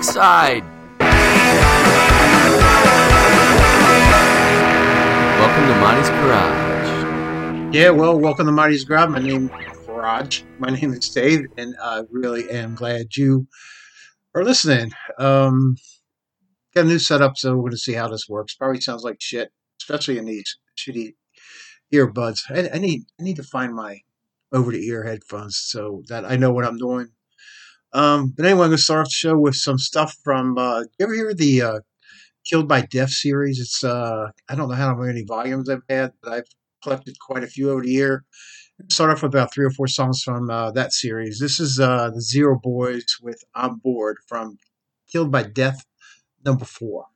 Welcome to Monty's Garage. Yeah, well, welcome to Marty's Garage. My name Garage. My name is Dave, and I really am glad you are listening. Um, got a new setup, so we're going to see how this works. Probably sounds like shit, especially in these shitty earbuds. I, I need I need to find my over the ear headphones so that I know what I'm doing. Um, but anyway, I'm going to start off the show with some stuff from. Uh, you ever hear the uh, Killed by Death series? It's uh, I don't know how many volumes I've had, but I've collected quite a few over the year. Start off with about three or four songs from uh, that series. This is uh, the Zero Boys with "On Board" from Killed by Death number four.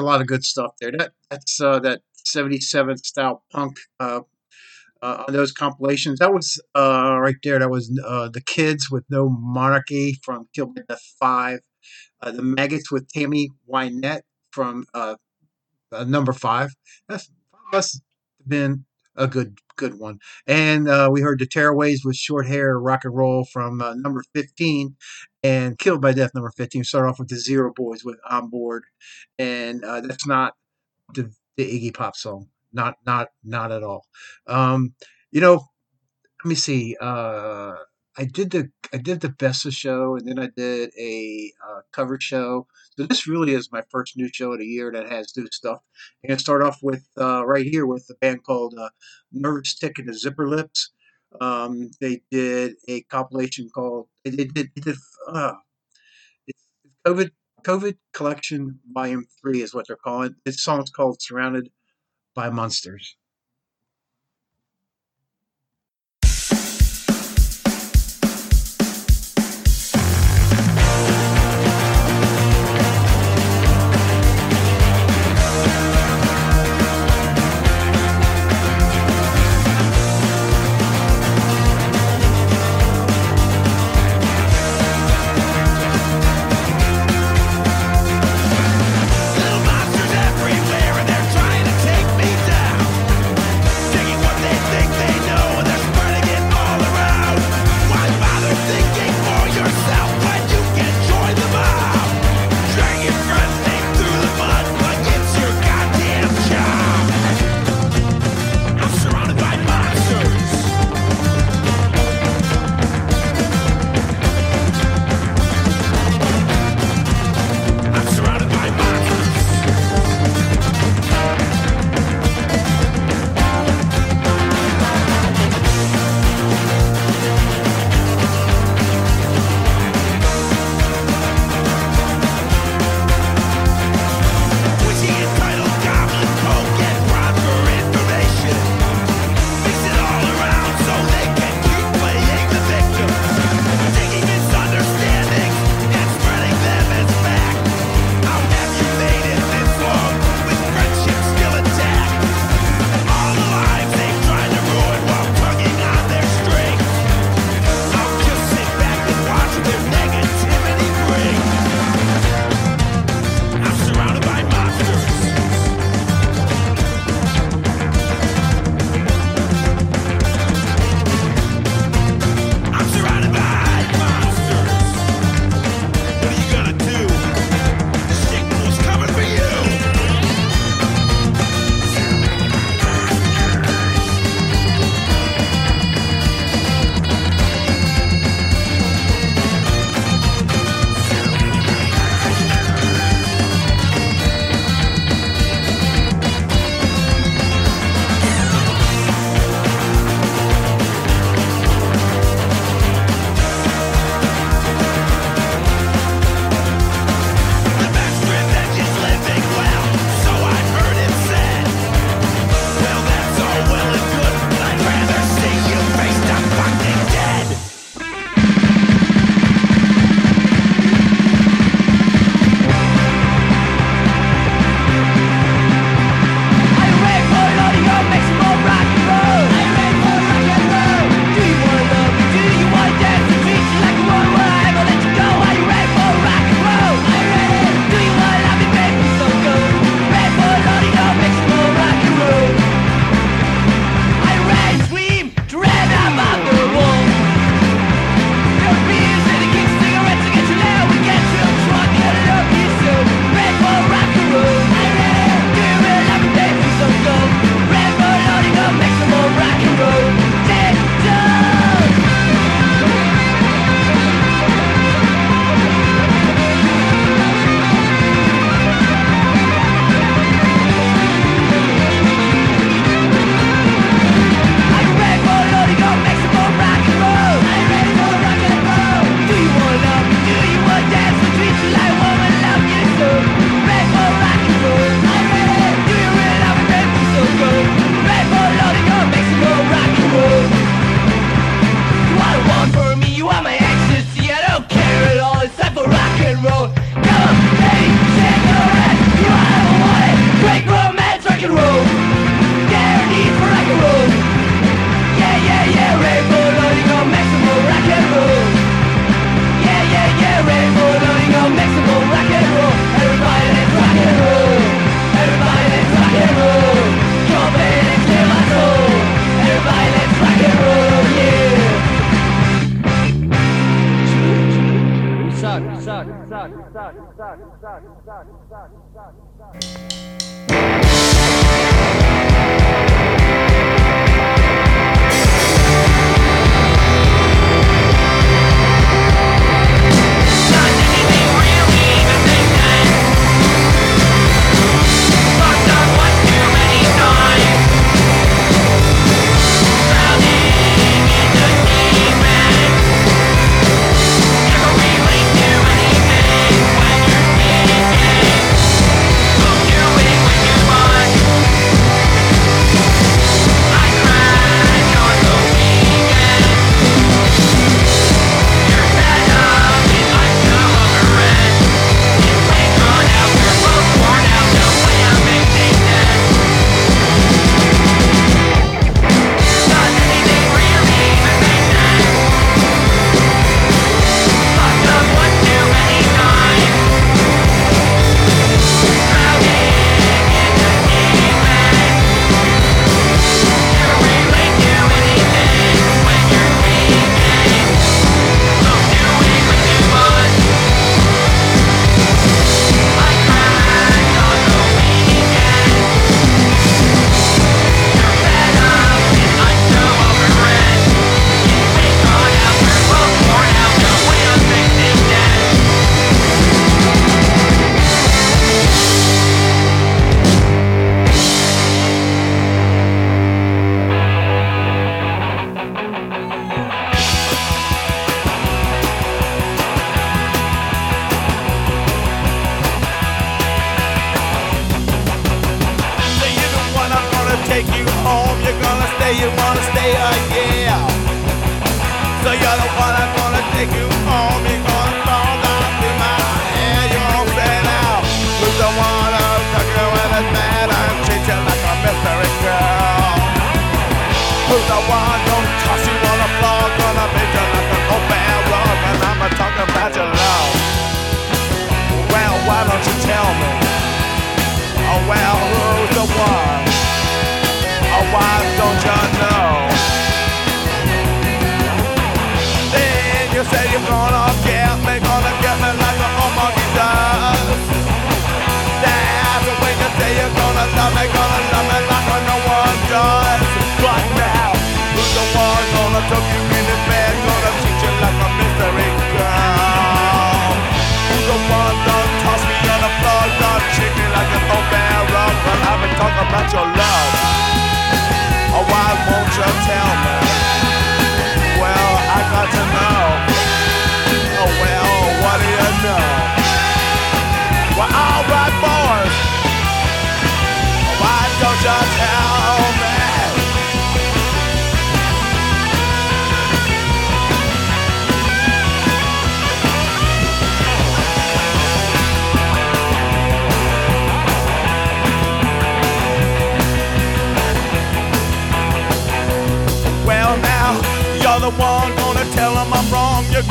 a lot of good stuff there. That that's uh, that '77 style punk uh, uh, those compilations. That was uh, right there. That was uh, the kids with no monarchy from Killed by Death Five, uh, the maggots with Tammy Wynette from uh, uh number five. That's must have been a good good one. And uh, we heard The Tearaways with Short Hair Rock and Roll from uh, number 15 and Killed by Death number 15. We start off with the Zero Boys with On Board. And uh, that's not the, the, Iggy Pop song. Not, not, not at all. Um, you know, let me see. Uh, I did the I did the best of show, and then I did a uh, cover show so this really is my first new show of the year that has new stuff. And start off with uh, right here with a band called uh, Nervous Tick and the Zipper Lips. Um, they did a compilation called they did, they did uh, COVID COVID Collection Volume Three is what they're calling it. This song's called Surrounded by Monsters.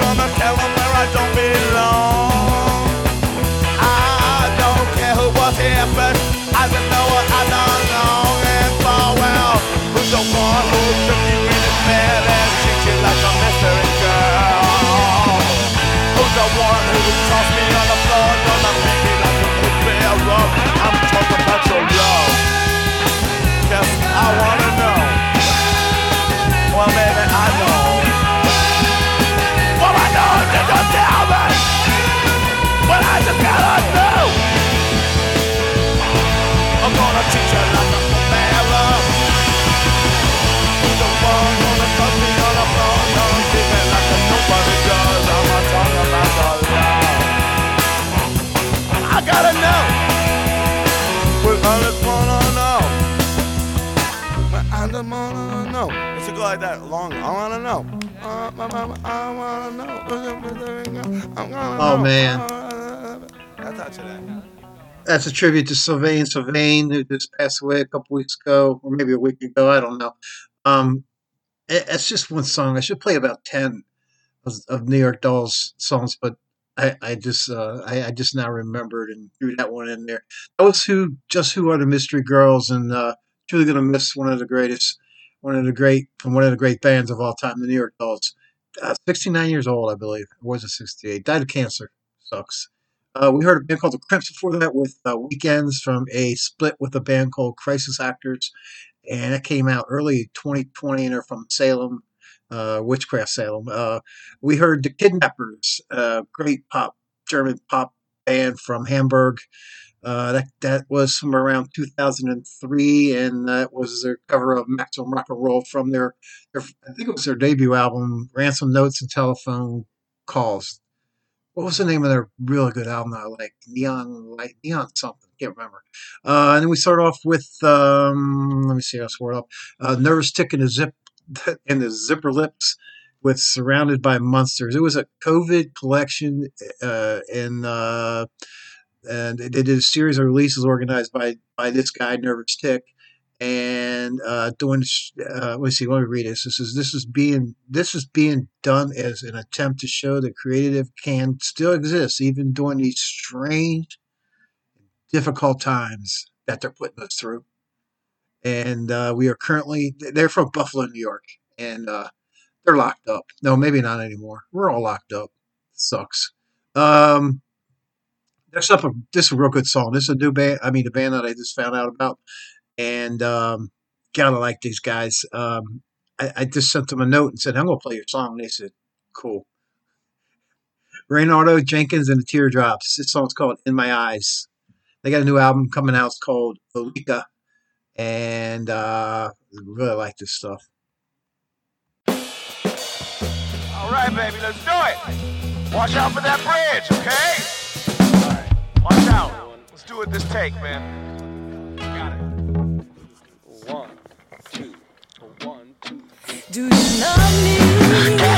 Gonna tell him where I don't know. It should go like that long. I wanna know. Uh, I wanna know. Oh, man. I thought you that. That's a tribute to Sylvain Sylvain, who just passed away a couple weeks ago, or maybe a week ago. I don't know. Um, it, it's just one song. I should play about ten of, of New York Dolls songs, but I, I just uh, I, I just now remembered and threw that one in there. That was who just who are the Mystery Girls, and uh, truly gonna miss one of the greatest, one of the great from one of the great bands of all time, the New York Dolls. Uh, 69 years old, I believe. Or was it 68? Died of cancer. Sucks. Uh, we heard a band called The Crimps before that with uh, Weekends from a split with a band called Crisis Actors. And that came out early 2020 and they're from Salem, uh, Witchcraft Salem. Uh, we heard The Kidnappers, uh, great pop, German pop band from Hamburg. Uh, that that was from around 2003, and that was their cover of Maximum Rock and Roll from their, their I think it was their debut album, Ransom Notes and Telephone Calls. What was the name of their really good album I like? Neon Light, Neon something, can't remember. Uh, and then we start off with um, let me see, I'll swore it up. Uh, Nervous Tick in the Zip in the Zipper Lips with Surrounded by Monsters. It was a COVID collection, uh, and uh, and they did a series of releases organized by by this guy, Nervous Tick, and uh, doing. Uh, let me see. Let me read this. This is this is being this is being done as an attempt to show that creative can still exist even during these strange, difficult times that they're putting us through. And uh, we are currently they're from Buffalo, New York, and uh, they're locked up. No, maybe not anymore. We're all locked up. Sucks. Um, next up, this is a real good song. This is a new band. I mean, the band that I just found out about, and um, gotta like these guys. Um, I, I just sent them a note and said, "I'm gonna play your song." And they said, "Cool." Reynaldo Jenkins and the Teardrops. This song's called "In My Eyes." They got a new album coming out. It's called Olika, and uh, really like this stuff. All right, baby, let's do it. Watch out for that bridge, okay? out. Let's do it this take, man. Got it. One, two, one, two. Do you love me?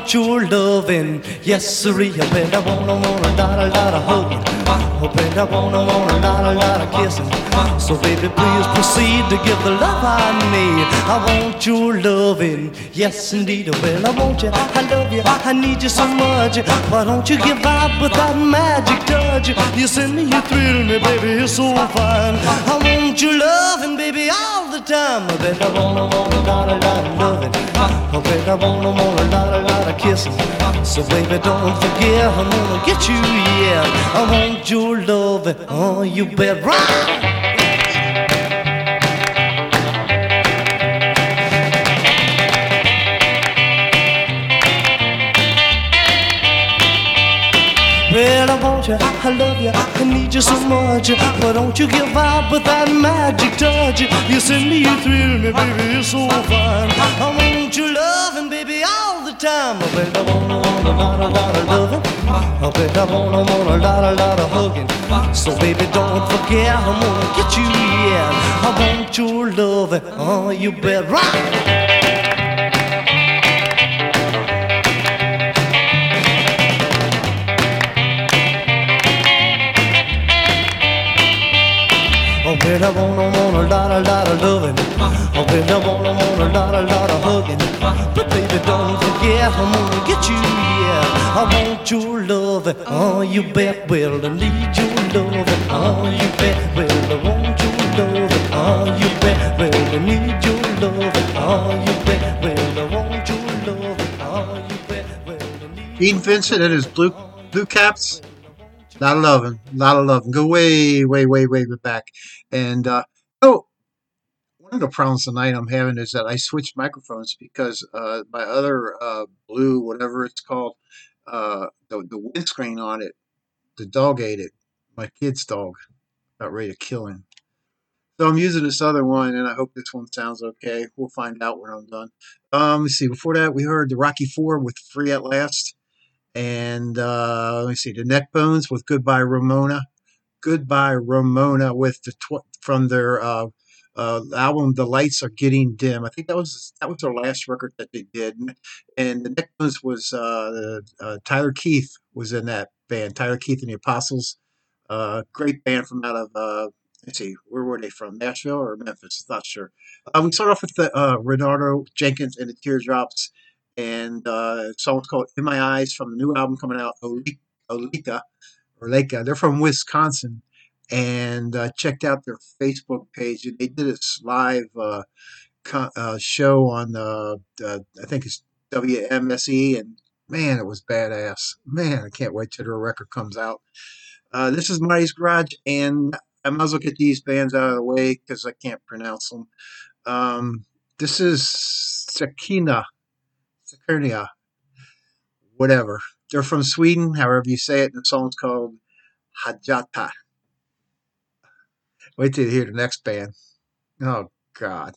want your loving, yes, sirree. Oh, well, I wanna, want a lot, a lot of hugging. Oh, well, I wanna, want a lot, a lot of kissing. So, baby, please proceed to give the love I need. I want your loving, yes, indeed. Well, I want you, I love you, I need you so much. Why don't you give up with that magic touch? You send me, you thrill me, baby, you're so fine. I want your loving, baby, the time. I bet I wanna, want a lot, a lot of loving. I bet I wanna, want a lot, a lot of kissing. So, baby, don't forget, I'm gonna get you, yeah. I want your loving, oh, you bet right. You, I love you, I need you so much. But don't you give up with that magic touch? You send me, you thrill me, baby, you're so fine. I want your loving, baby, all the time. I bet I wanna, want a lot, a lot of loving. I bet I wanna, want a lot, a lot of hugging. So, baby, don't forget, I'm gonna get you, yeah. I want your loving, oh, you bet right. Bet I wanna, want a lot, a lot of loving. Oh, bet I wanna, want a lot, a lot of hugging. But baby, don't forget, I'm gonna get you, yeah. I want your loving. Oh, you bet, well, I need your loving. Oh, you bet, well, I want your loving. Oh, you bet, well, I need your loving. Oh, you bet, well, I want your loving. Oh, you bet, well, I need Gene Vincent and his blue blue caps. Lot of loving, lot of loving. Go way, way, way, way back. And uh, oh, one of the problems tonight I'm having is that I switched microphones because uh, my other uh, blue, whatever it's called, uh, the, the windscreen on it, the dog ate it. My kid's dog, about ready to kill him. So I'm using this other one, and I hope this one sounds okay. We'll find out when I'm done. Um, let's see. Before that, we heard the Rocky Four with "Free at Last." And uh, let me see the Neckbones with goodbye ramona. Goodbye ramona with the tw- from their uh, uh, album the lights are getting dim. I think that was that was their last record that they did. And the Neckbones was uh, uh, tyler keith was in that band tyler keith and the apostles. Uh, great band from out of uh, let's see where were they from nashville or memphis? Not sure. Uh, we start off with the renardo jenkins and the teardrops and uh, song's called "In My Eyes" from the new album coming out, Olika, Olika. They're from Wisconsin, and uh, checked out their Facebook page. They did this live uh, uh, show on I think it's WMSE, and man, it was badass. Man, I can't wait till their record comes out. Uh, this is Marty's Garage, and I might as well get these bands out of the way because I can't pronounce them. Um, this is Sakina. Sakurnia, whatever. They're from Sweden, however you say it. The song's called Hajata. Wait till you hear the next band. Oh, God.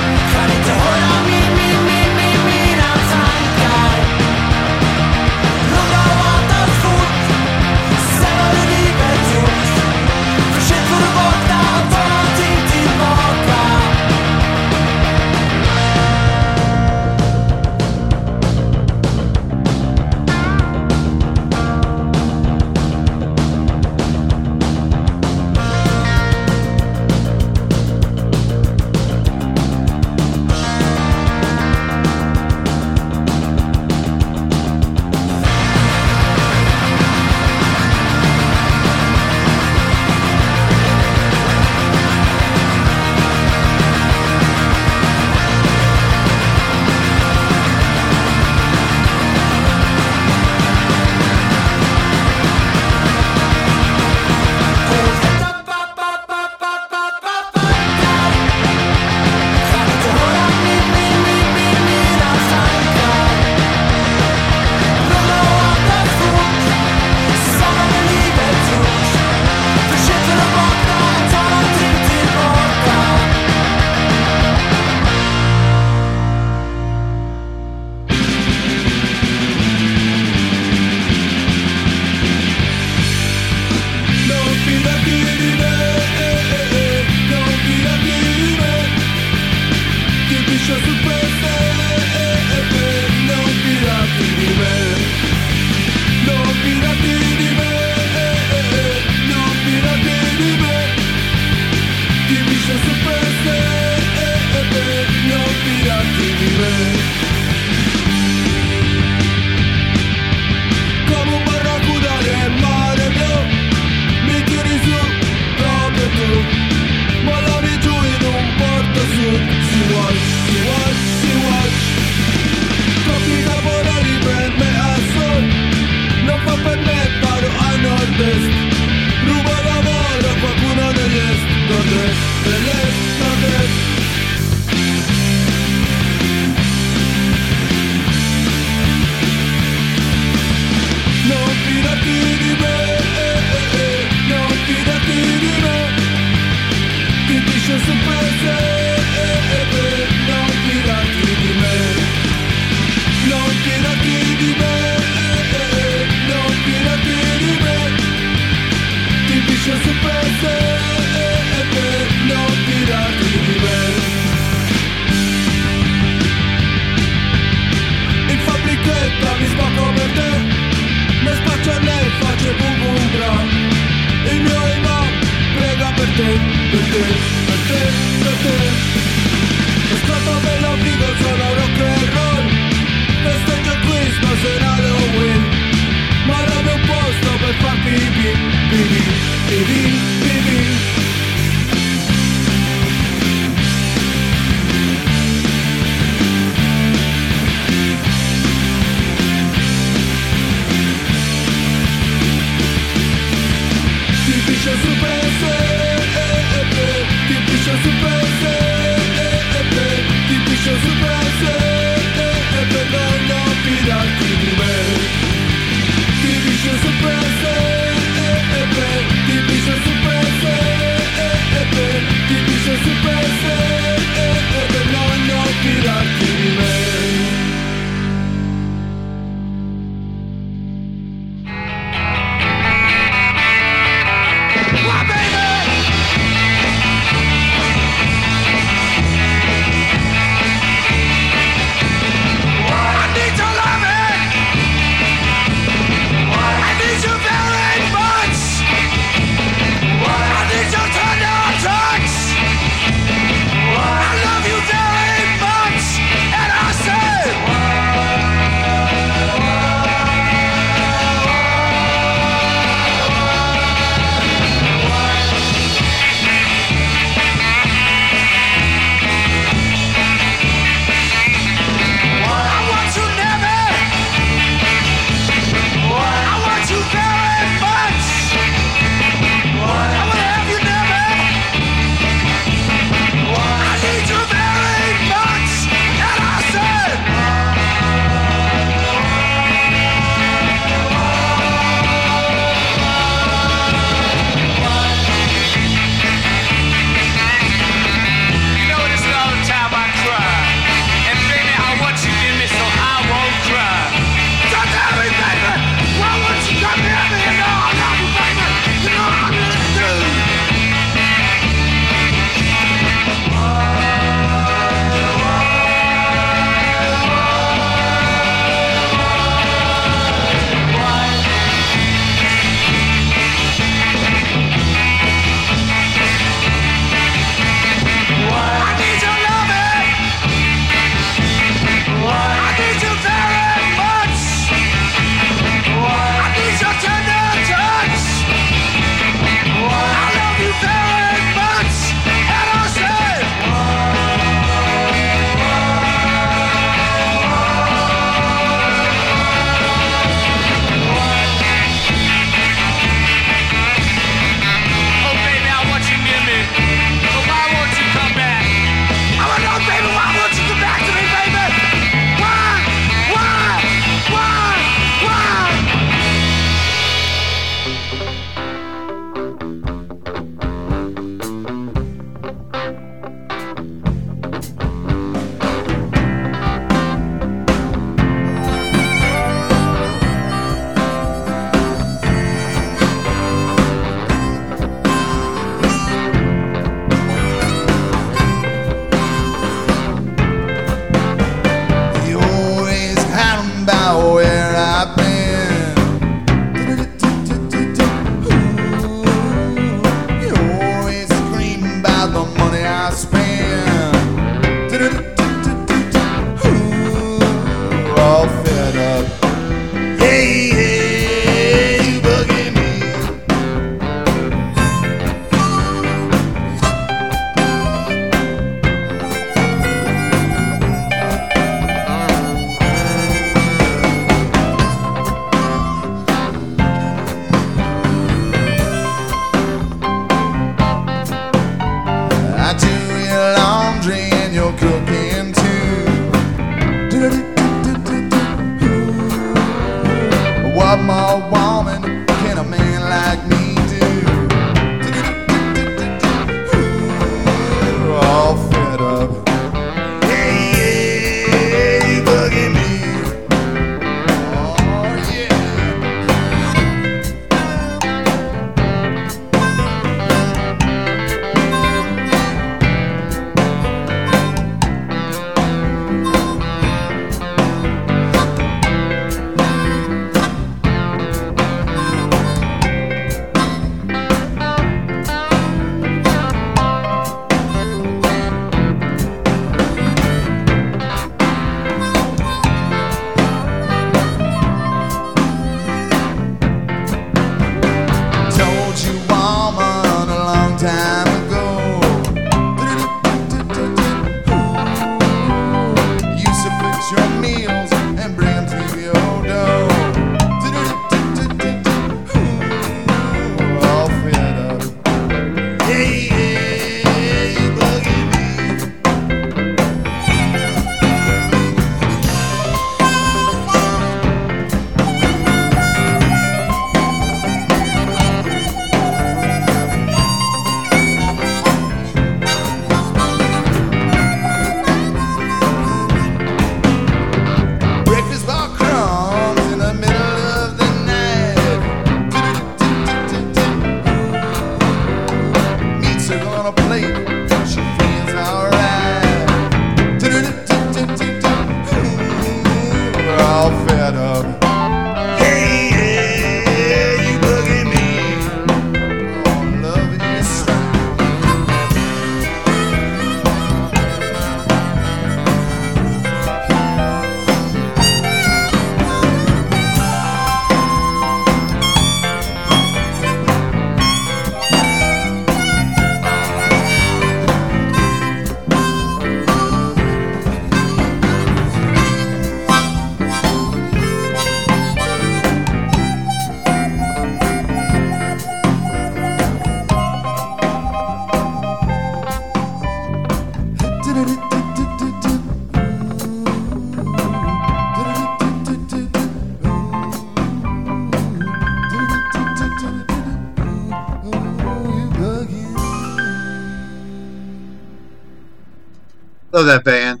Love that band.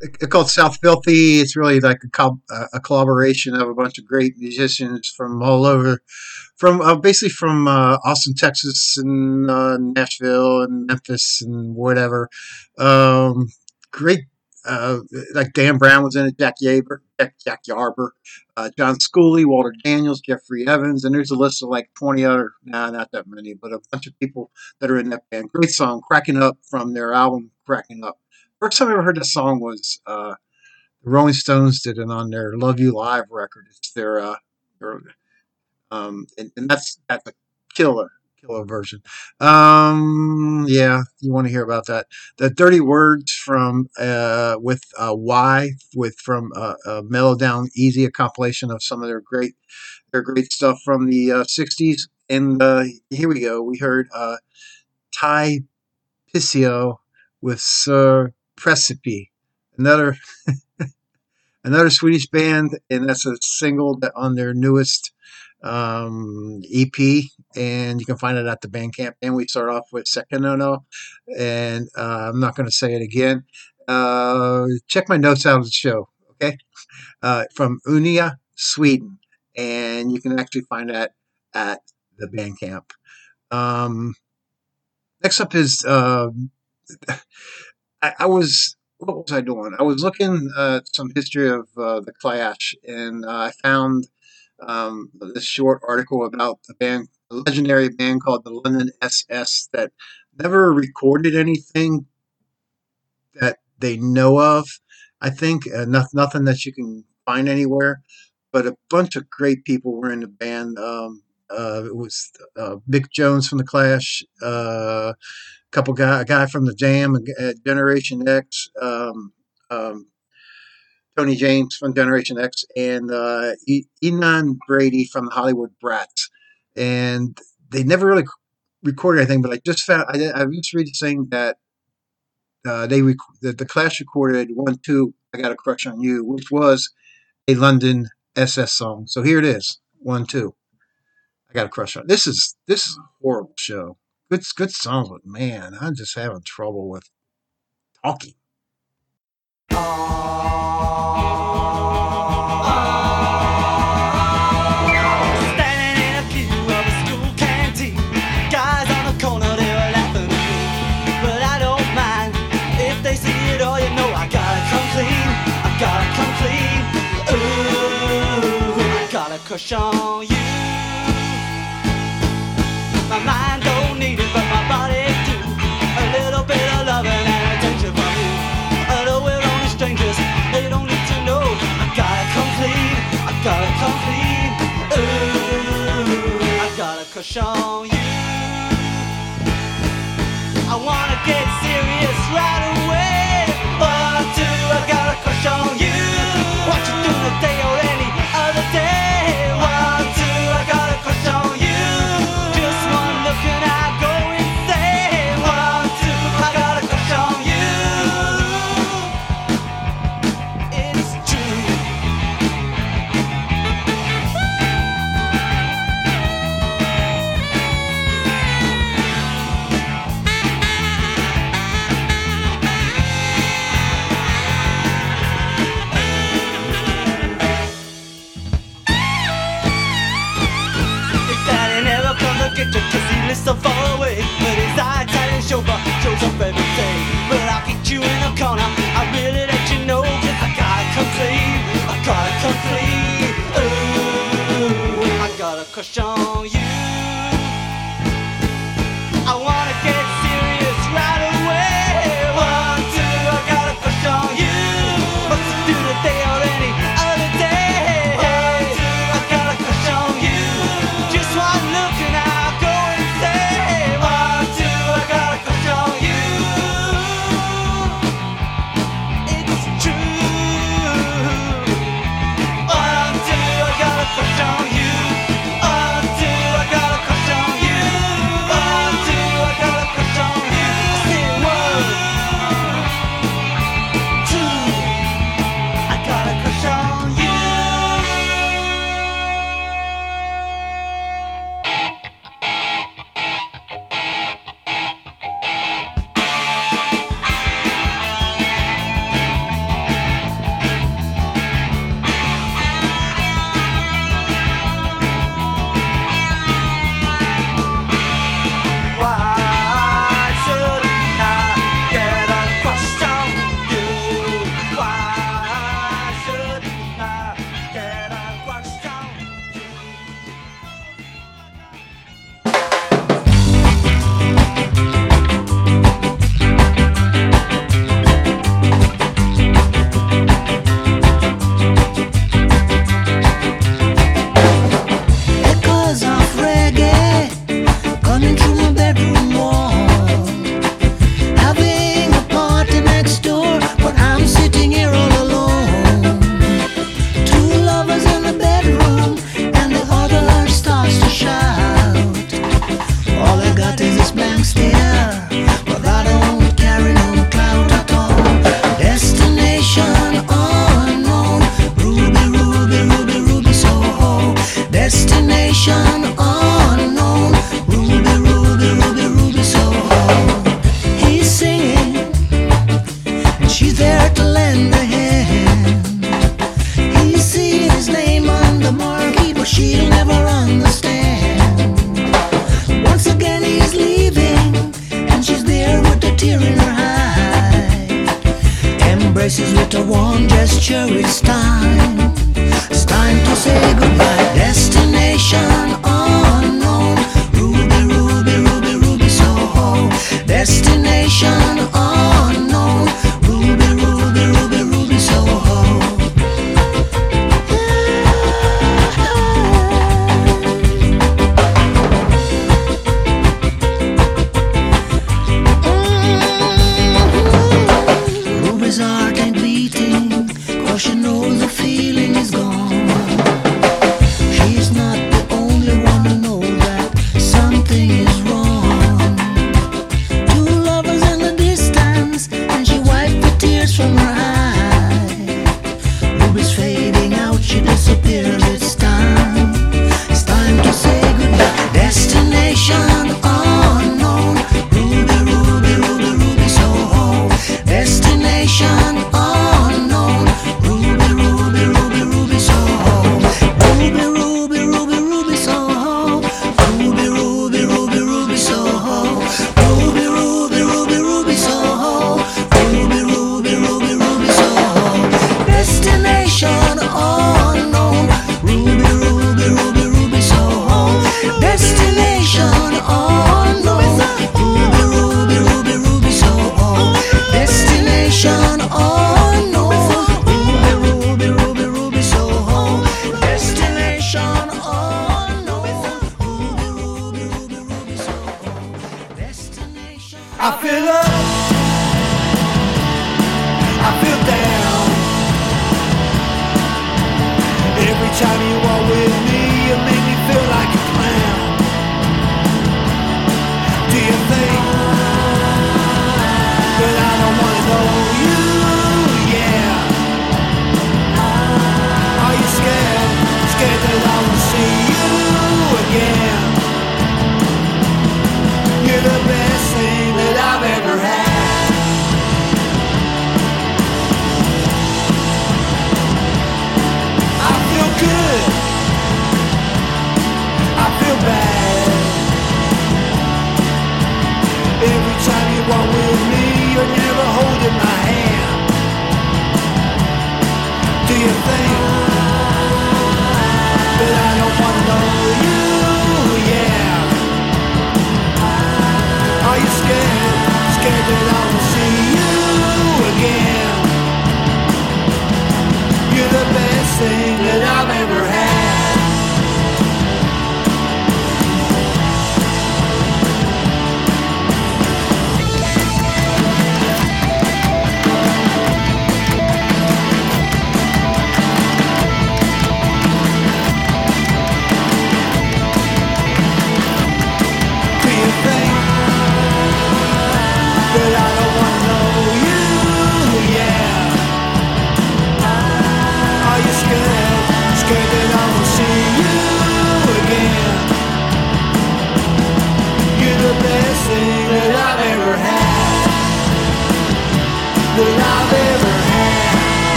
It's called South Filthy. It's really like a, co- a collaboration of a bunch of great musicians from all over, from uh, basically from uh, Austin, Texas, and uh, Nashville and Memphis and whatever. Um, great, uh, like Dan Brown was in it, Jack Yaber, Jack Yarber, uh, John Schooley, Walter Daniels, Jeffrey Evans, and there's a list of like 20 other, nah, not that many, but a bunch of people that are in that band. Great song, Cracking Up from their album Cracking Up. First time I ever heard that song was uh, the Rolling Stones did it on their "Love You Live" record. It's their, uh, their um, and, and that's that's a killer version. Um, yeah, you want to hear about that? The Dirty Words from uh, with uh, Y with from uh, Mellow Down Easy, a compilation of some of their great their great stuff from the uh, '60s. And uh, here we go. We heard uh, Ty Pissio with Sir Precipi, another another Swedish band, and that's a single on their newest um, EP, and you can find it at the Bandcamp. And we start off with Seconono, and uh, I'm not going to say it again. Uh, check my notes out of the show, okay? Uh, from Unia, Sweden, and you can actually find that at the Bandcamp. Um, next up is um I, I was what was I doing? I was looking at some history of uh, the Clash, and uh, I found um, this short article about the band, a legendary band called the London SS that never recorded anything that they know of. I think uh, not, nothing that you can find anywhere, but a bunch of great people were in the band. Um, uh, it was uh, Mick Jones from the Clash, uh, a couple guy, a guy from the Jam, uh, Generation X, um, um, Tony James from Generation X, and uh, Eunan Brady from the Hollywood Brats and they never really recorded anything. But I just found I, I used to read saying that uh, they rec- that the Clash recorded one two. I got a crush on you, which was a London SS song. So here it is, one two. I got a crush on. This is this is a horrible show. Good good songs, but man, I'm just having trouble with talking. Oh. crush on you. My mind don't need it, but my body do. A little bit of loving and attention from you. I know it only strangers, they don't need to know. I gotta come clean, I gotta come clean. Ooh, I gotta crush on you. I wanna get serious right away. What do I gotta crush on you?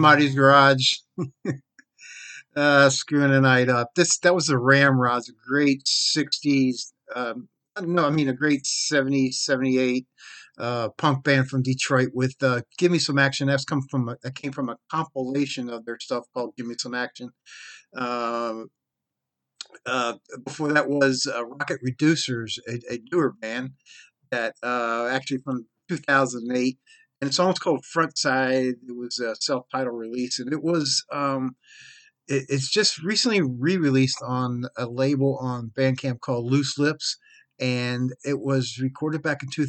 Marty's Garage. uh, screwing the night up. This that was the Ramrods, a great '60s. Um, no, I mean a great '70s, '78 uh, punk band from Detroit with uh, "Give Me Some Action." That's come from a, that came from a compilation of their stuff called "Give Me Some Action." Uh, uh, before that was uh, Rocket Reducers, a, a newer band that uh, actually from 2008, and it's almost called Front Side. It was a self-titled release, and it was um, it, it's just recently re-released on a label on Bandcamp called Loose Lips, and it was recorded back in two,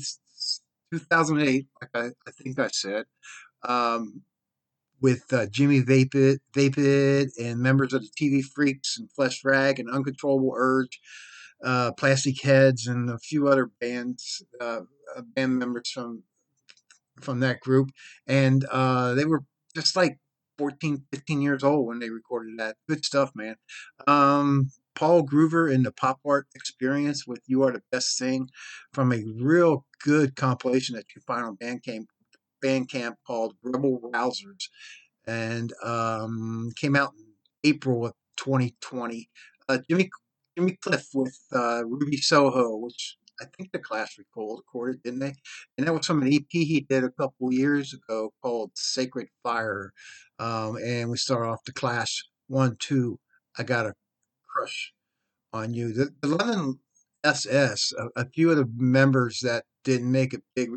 2008, like I, I think I said. Um, with uh, Jimmy Vapid, Vapid and members of the TV Freaks and Flesh Rag and Uncontrollable Urge, uh, Plastic Heads, and a few other bands, uh, uh, band members from from that group, and uh, they were just like 14, 15 years old when they recorded that. Good stuff, man. Um, Paul Groover in the Pop Art Experience with "You Are the Best Thing" from a real good compilation that you find on Bandcamp Bandcamp called Rebel Rousers, and um, came out in April of 2020. Uh, Jimmy Jimmy Cliff with uh, Ruby Soho, which I think the Clash recorded, didn't they? And that was from an EP he did a couple years ago called Sacred Fire. Um, and we start off the Clash one two. I got a crush on you. The, the London SS, a, a few of the members that didn't make it big,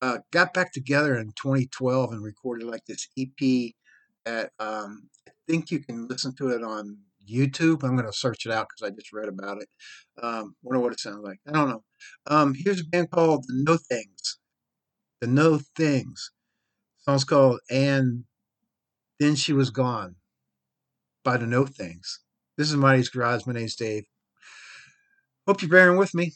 uh, got back together in 2012 and recorded like this EP that um, I think you can listen to it on YouTube. I'm going to search it out because I just read about it. Um, wonder what it sounds like. I don't know. Um, here's a band called The No Things. The No Things. song's called And Then She Was Gone by The No Things. This is Marty's Garage. My name's Dave. Hope you're bearing with me.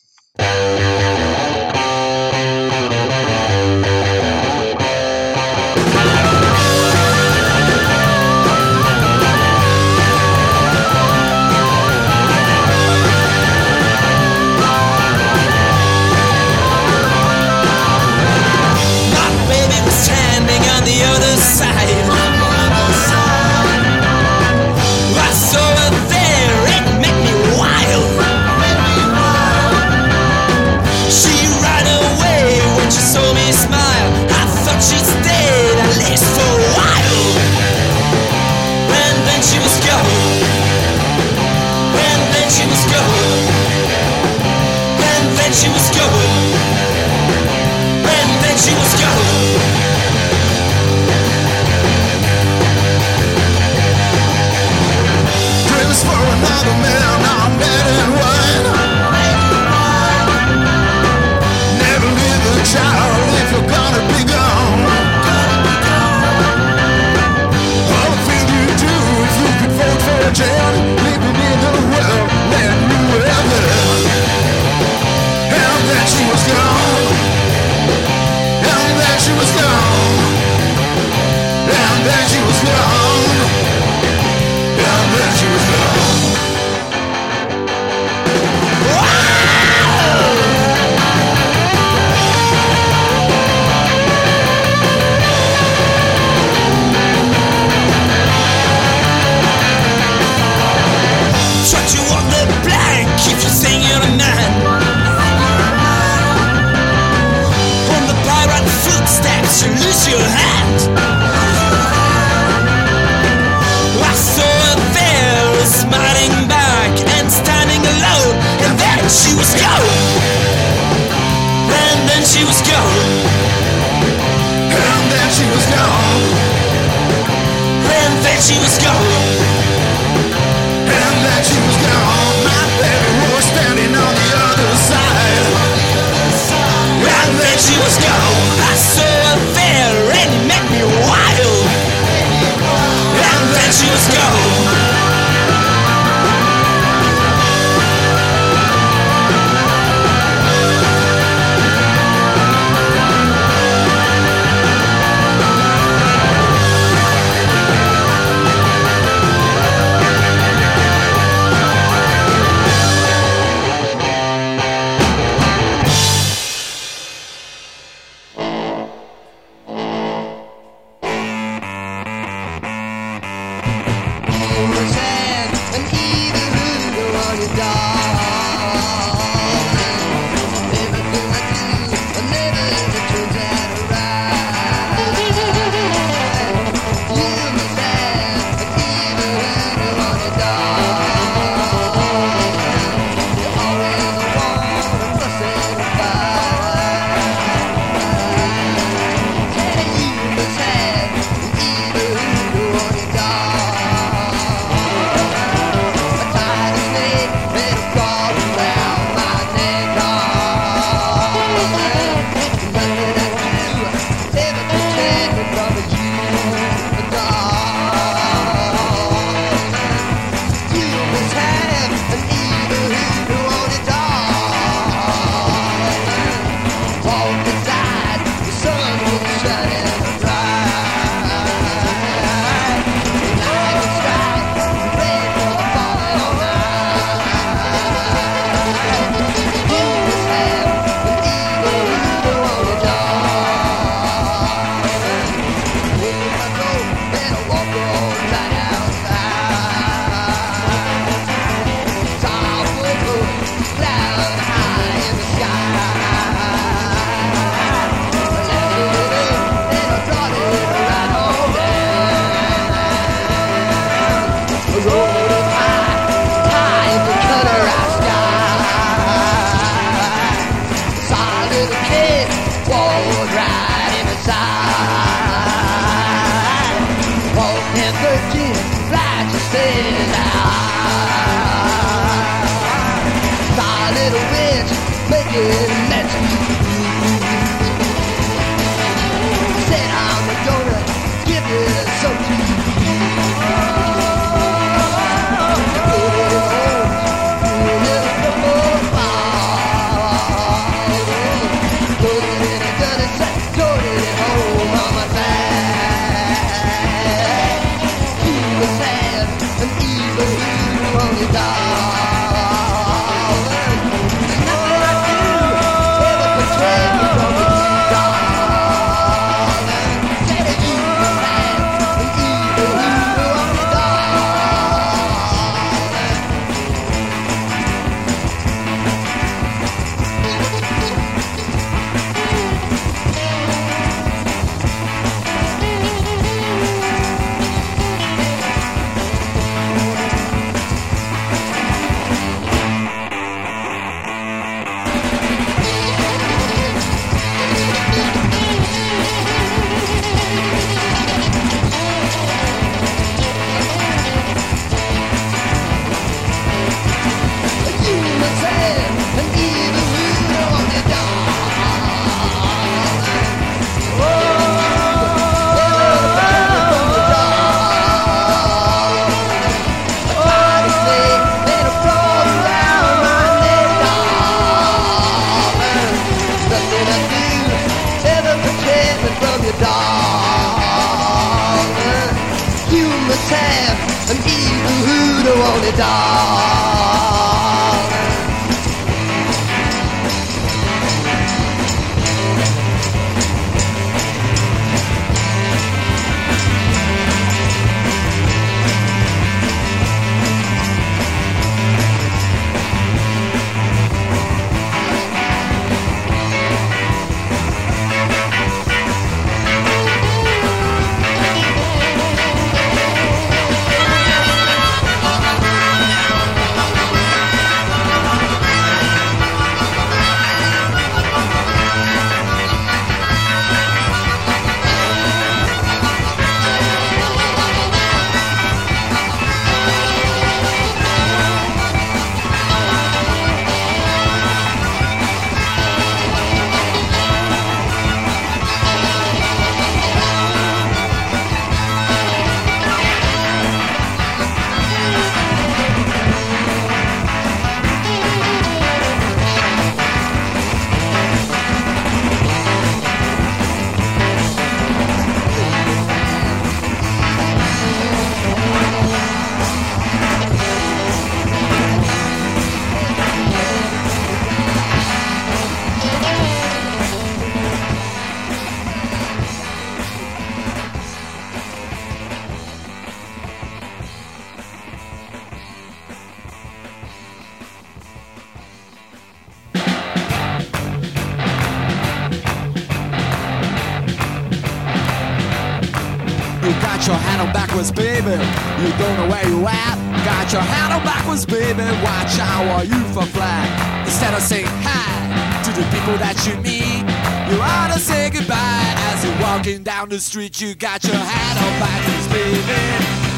Down the street. You got your hand on backwards, baby.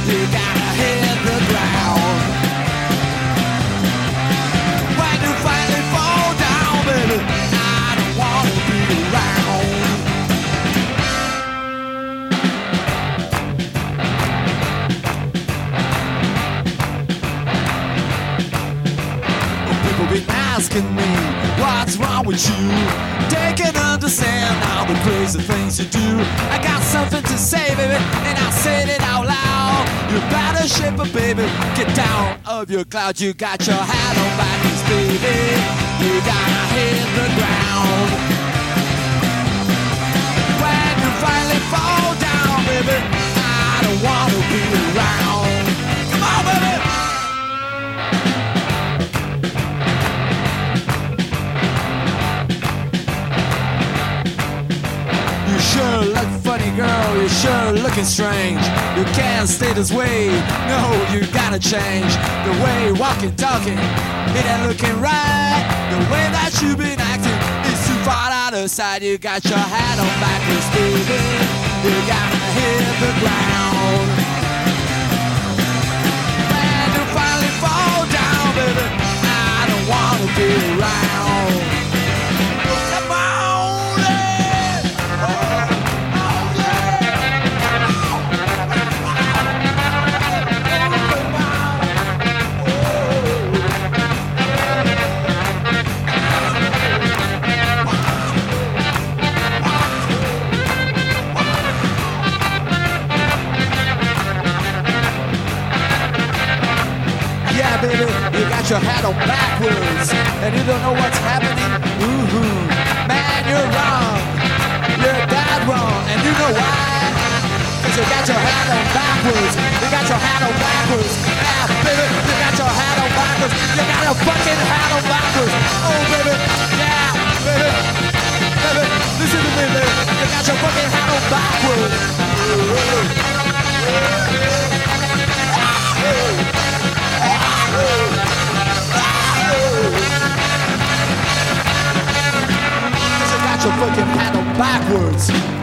You gotta hit the ground. When you finally fall down, baby, I don't wanna be around. People been asking me what's wrong with you. They can understand all the crazy things you do. I got something to say, baby, and I said it out loud. You better shape it, baby. Get down of your cloud. You got your hat on backwards, baby. You gotta hit the ground. When you finally fall down, baby, I don't wanna be around. Sure look funny, girl. You're sure looking strange. You can't stay this way. No, you gotta change the way you're walking, talking. It ain't looking right. The way that you've been acting is too far out of sight. You got your hat on backwards, baby. You gotta hit the ground. When you finally fall down, baby, I don't wanna be around. Your hat on backwards and you don't know what's happening. Ooh, man, you're wrong. You're dead wrong, and you know why? Cause you got your hat on backwards. You got your hat on backwards. Yeah, baby, you got your hat on backwards. You got your fucking hat on backwards. Oh, baby, yeah, baby, baby, listen to me, baby. You got your fucking hat on backwards. Cause you got your fucking on backwards.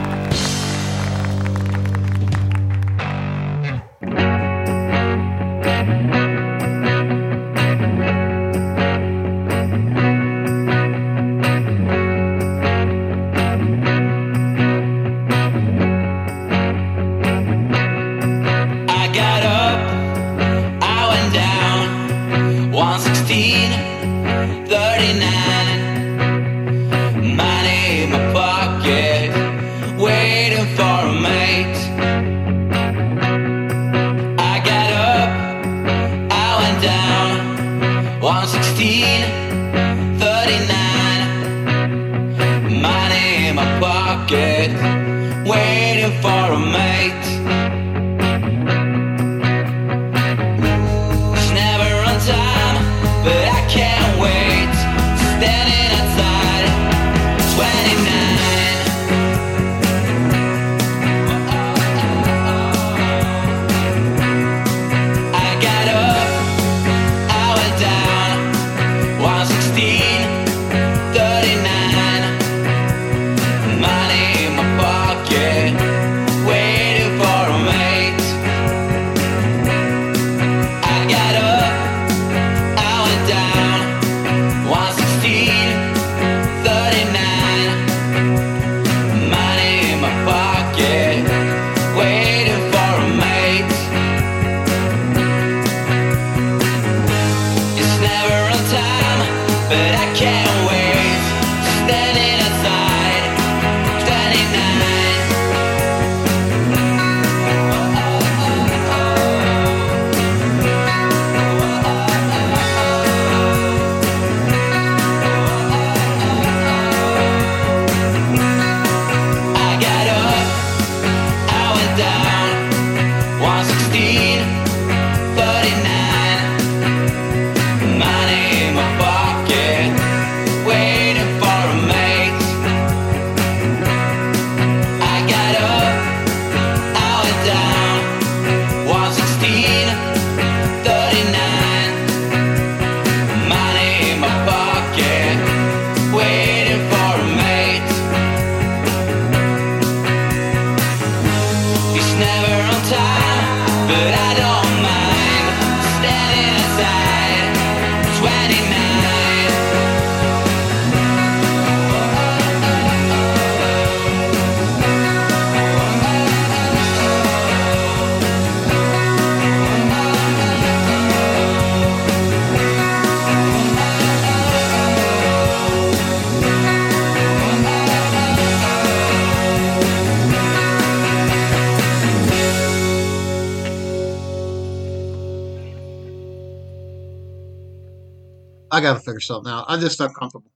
I got to figure something out. I'm just not comfortable.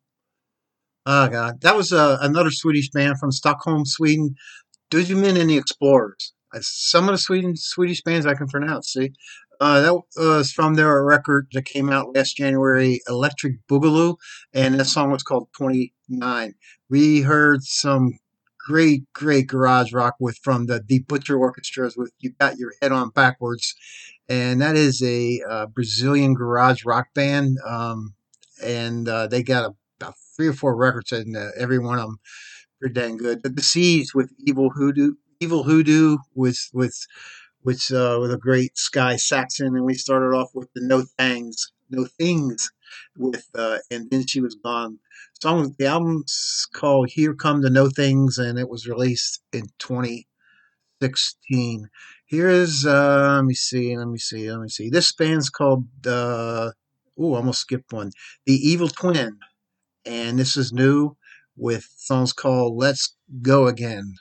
Oh God, that was uh, another Swedish band from Stockholm, Sweden. Dujmin and the Explorers. Some of the Sweden Swedish bands I can pronounce. See, uh, that was from their record that came out last January, Electric Boogaloo, and that song was called Twenty Nine. We heard some great, great garage rock with from the Deep Butcher Orchestras with "You Got Your Head On Backwards," and that is a uh, Brazilian garage rock band. Um, and uh, they got about three or four records, and uh, every one of them pretty dang good. But the Seeds with Evil Hoodoo, Evil Hoodoo with with with uh, with a great Sky Saxon, and we started off with the No Things, No Things with, uh, and then she was gone. Song the album's called Here Come the No Things, and it was released in 2016. Here is uh, let me see, let me see, let me see. This band's called uh, oh, almost skipped one. The Evil Twin, and this is new with songs called Let's Go Again.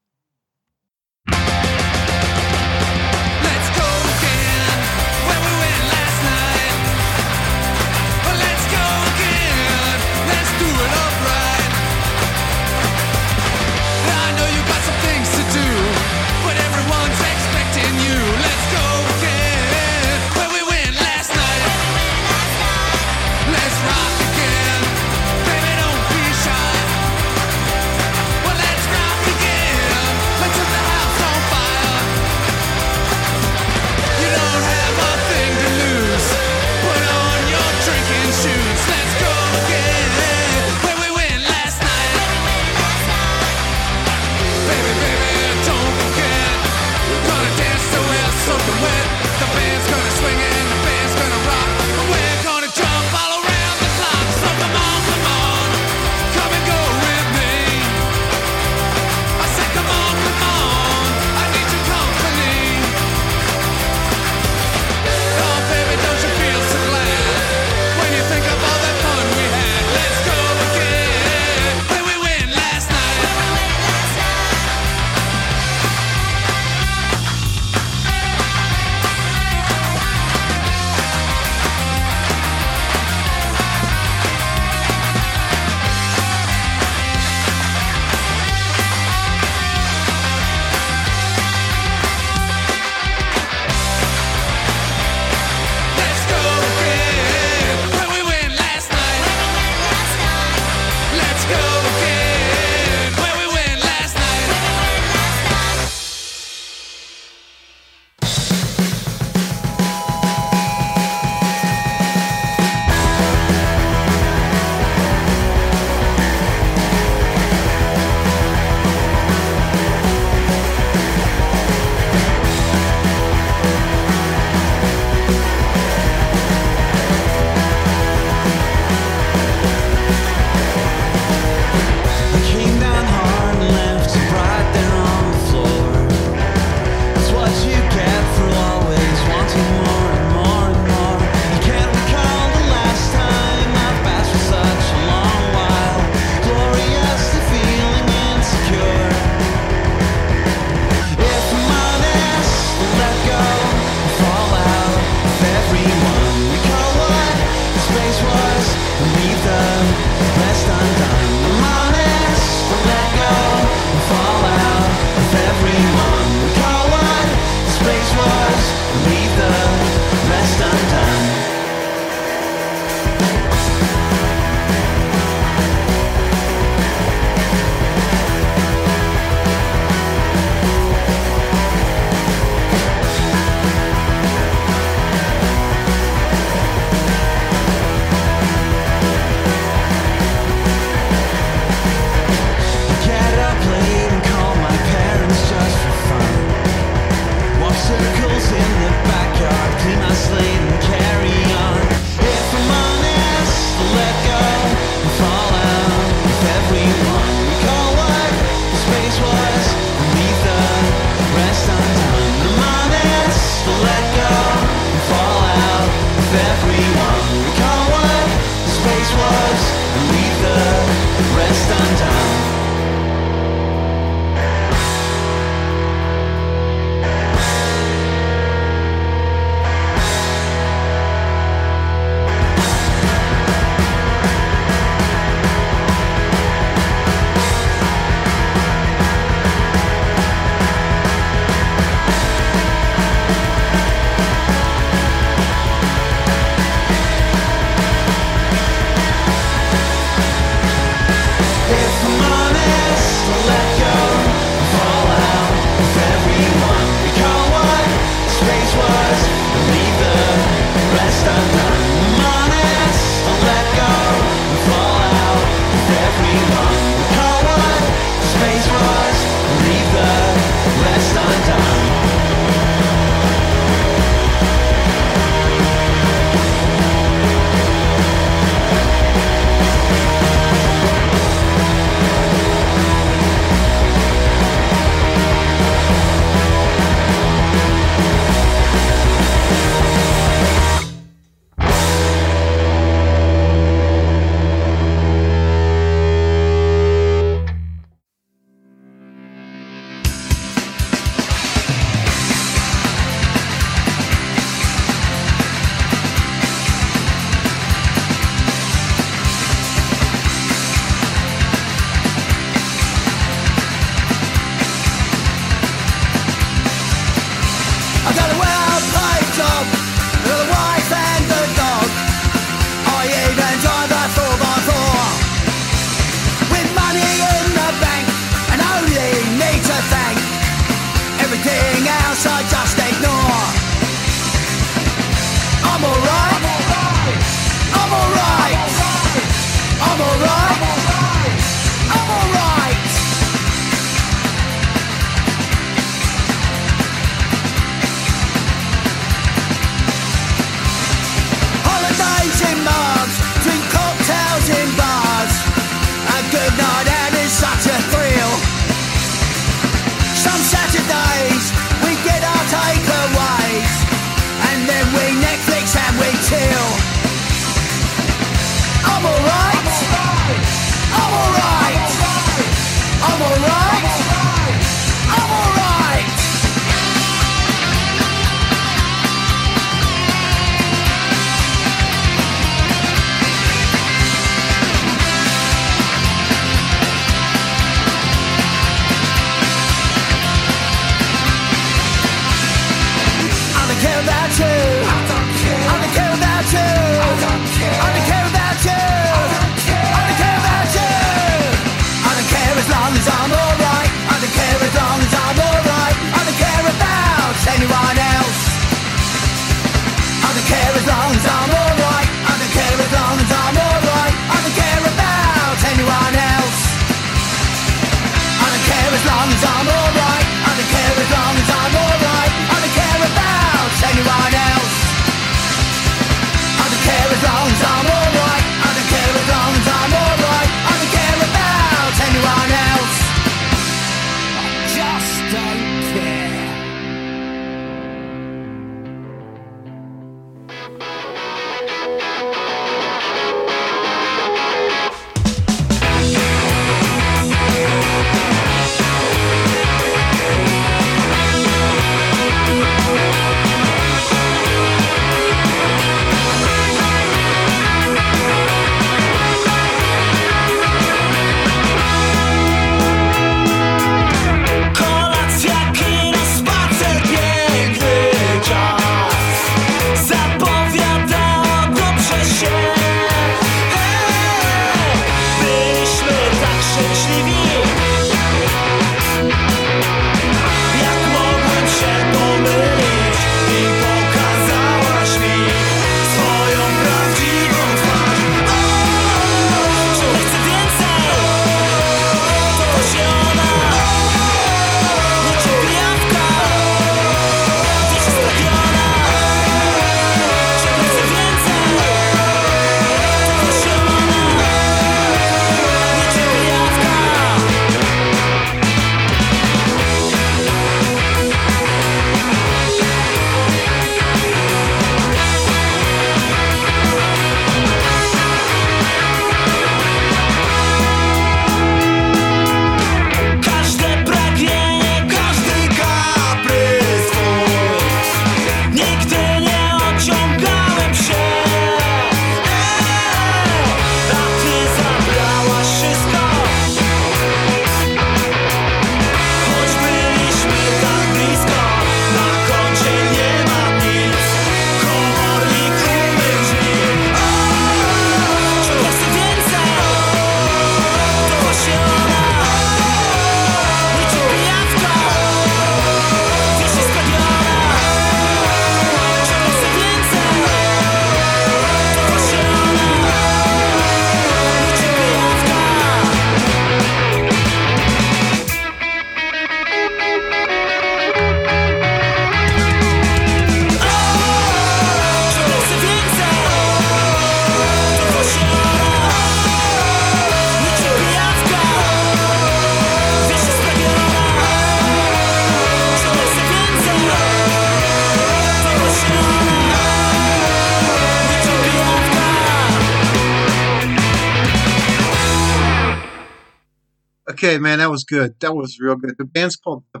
Okay, man, that was good. That was real good. The band's called the,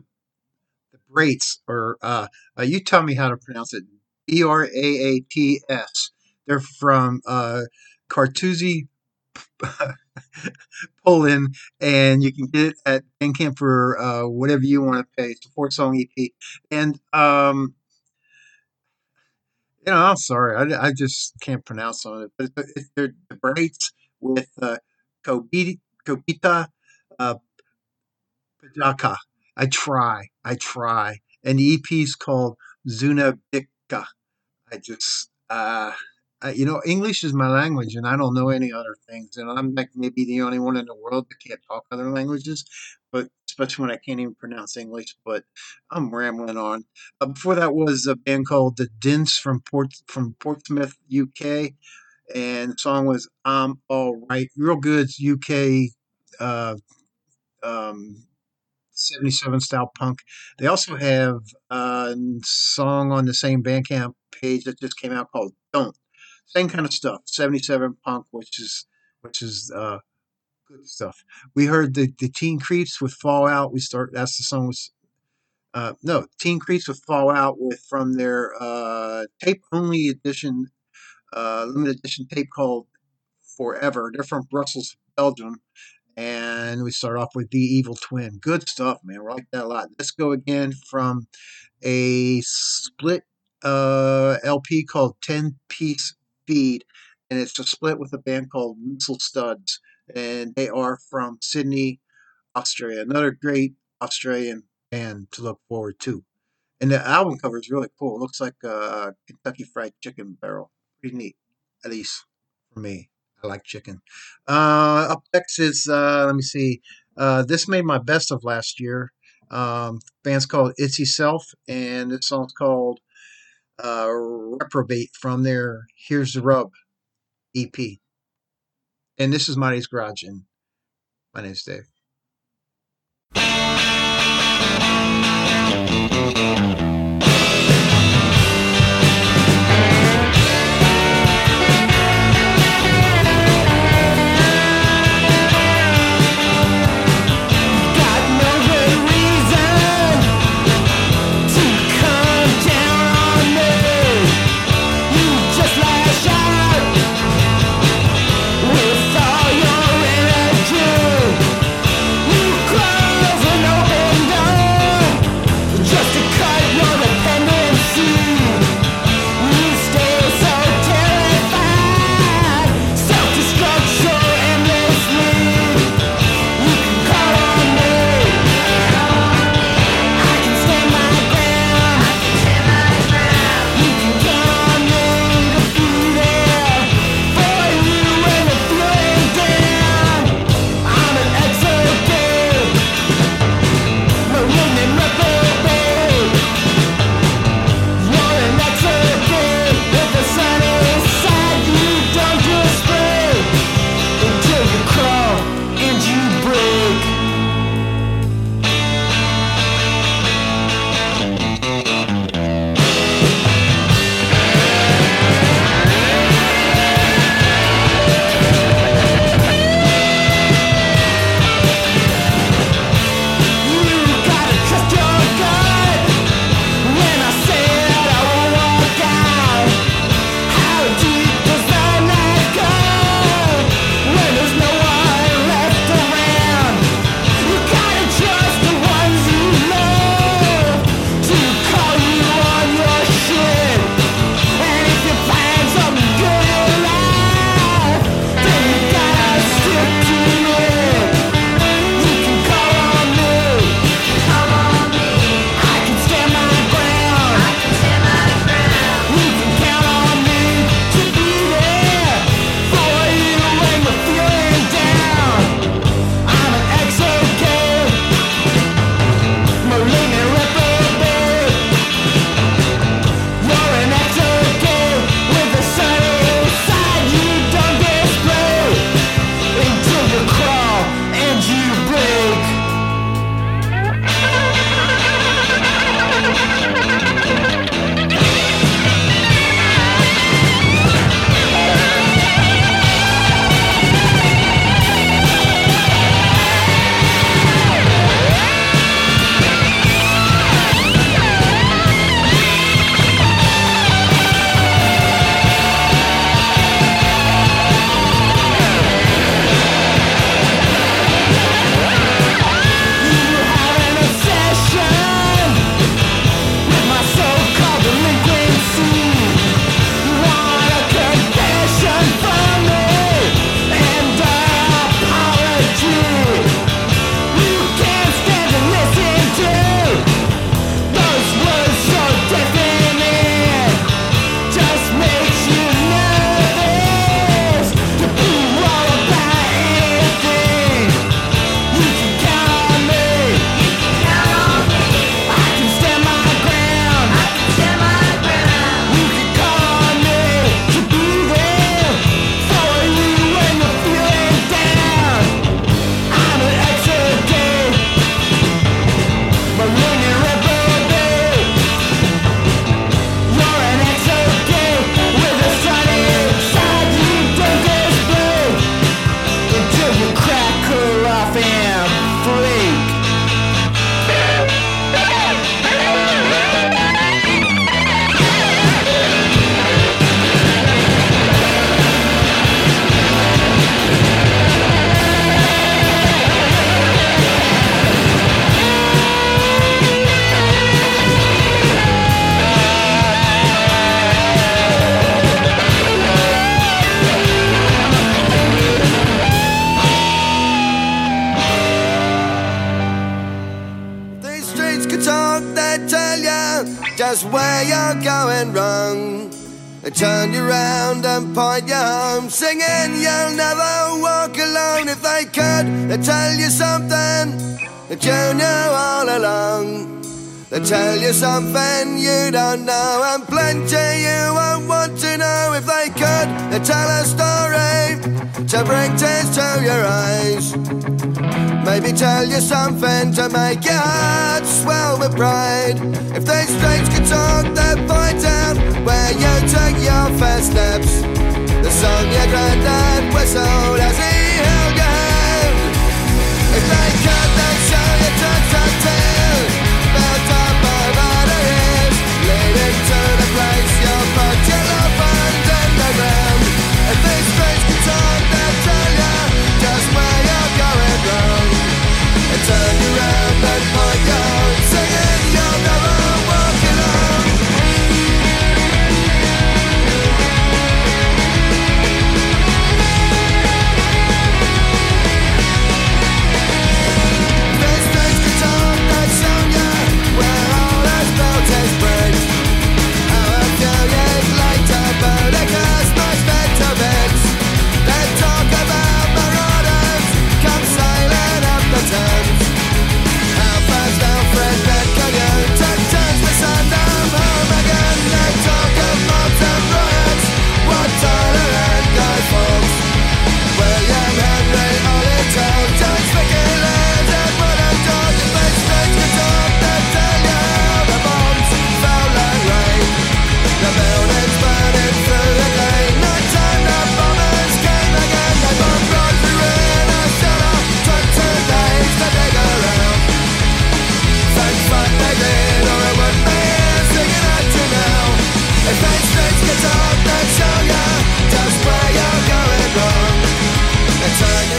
the Braits, or uh, uh, you tell me how to pronounce it. B R A A T S. They're from uh, Cartuzzi, Poland, and you can get it at Bandcamp for uh, whatever you want to pay. It's a four song EP, and um, you know, I'm sorry, I, I just can't pronounce on it, but it's they're the Braits with uh, Kobita, Kobita Padaka. I try, I try. And the EP is called Zuna Bika. I just, uh, I, you know, English is my language, and I don't know any other things. And I'm like maybe the only one in the world that can't talk other languages, but especially when I can't even pronounce English. But I'm rambling on. Uh, before that was a band called The Dents from Port from Portsmouth, UK, and the song was "I'm All Right." Real good UK uh, um, 77 style punk. They also have a song on the same Bandcamp page that just came out called Don't. Same kind of stuff. 77 punk, which is which is uh good stuff. We heard the, the Teen Creeps with Fallout. We start that's the song was uh no, Teen Creeps with Fallout with from their uh tape only edition uh limited edition tape called Forever. They're from Brussels, Belgium and we start off with the evil twin. Good stuff man. We like that a lot. Let's go again from a split uh lp called 10 piece feed and it's a split with a band called missile studs and they are from sydney australia. Another great australian band to look forward to. And the album cover is really cool. It looks like a kentucky fried chicken barrel. Pretty neat at least for me I like chicken. Uh, up next is uh, let me see. Uh, this made my best of last year. Um, band's called Itsy Self, and this song's called uh, Reprobate from their Here's the Rub EP. And this is Marty's Garage, and my name's Dave. tell you something that you knew all along. They tell you something you don't know, and plenty you won't want to know if they could. They tell a story to bring tears to your eyes. Maybe tell you something to make your heart swell with pride. If they stage could talk, they'd point out where you took your first steps. The song your granddad whistled as he return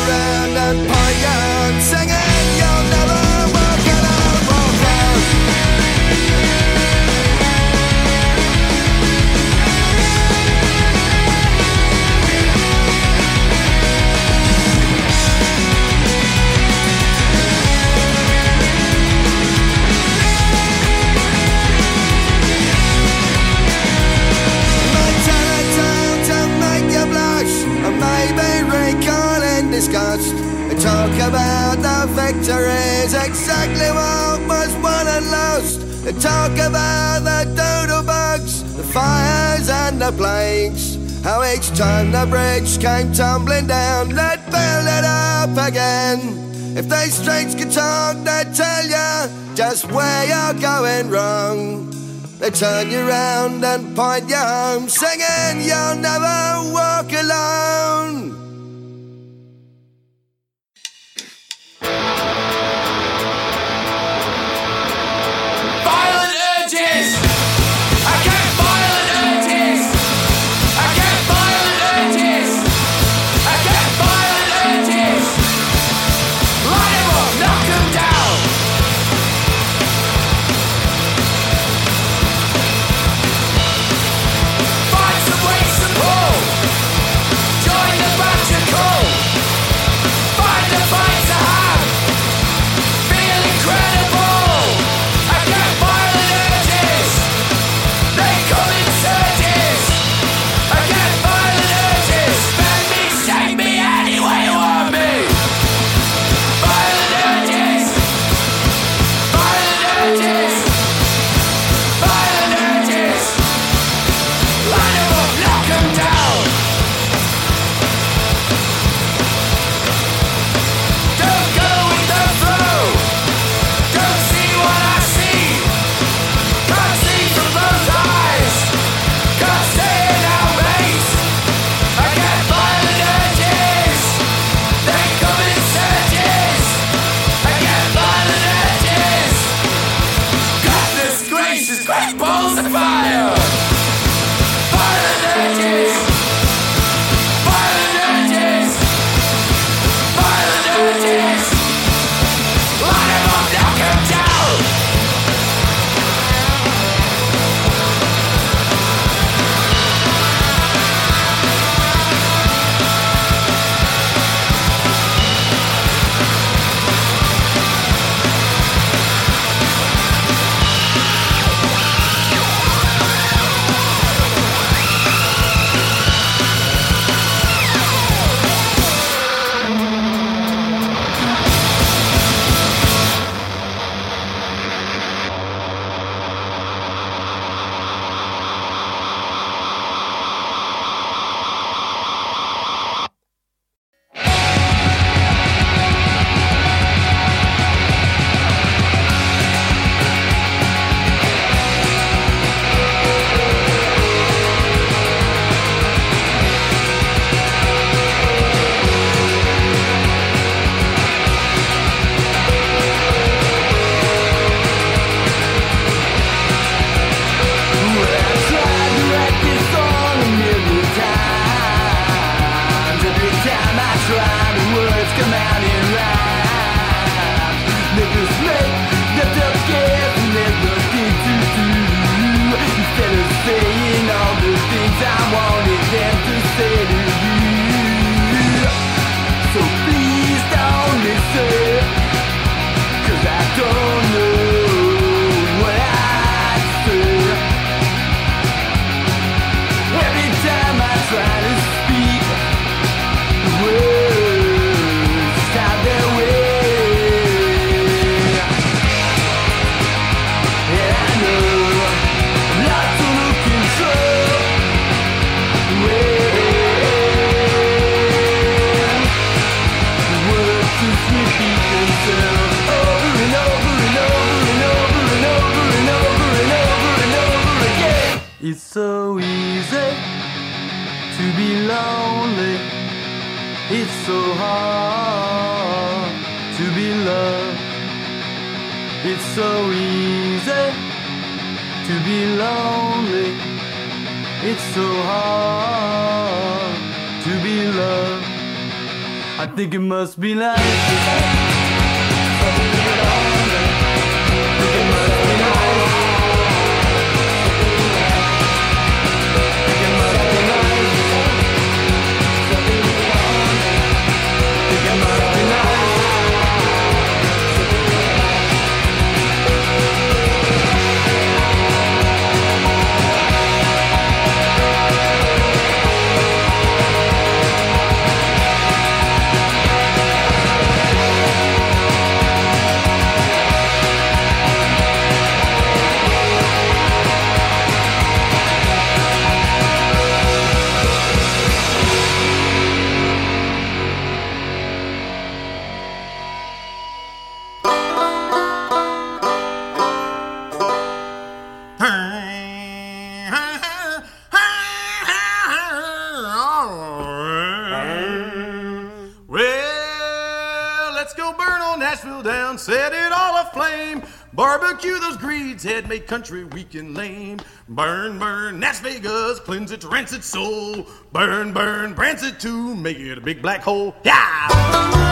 abandoned pirates talk about the victories, exactly what was won and lost. They talk about the doodle bugs, the fires and the plagues. How each time the bridge came tumbling down, they'd build it up again. If they streets could talk, they'd tell you just where you're going wrong. They turn you round and point you home, singing, You'll never walk alone. Lonely. It's so hard to be loved. It's so easy to be lonely. It's so hard to be loved. I think it must be nice. Head make country weak and lame. Burn, burn, Las Vegas, cleanse its rancid soul. Burn, burn, Branson too, make it a big black hole. Yeah!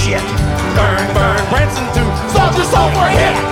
Shit. Burn, burn, Branson too, soldier soul for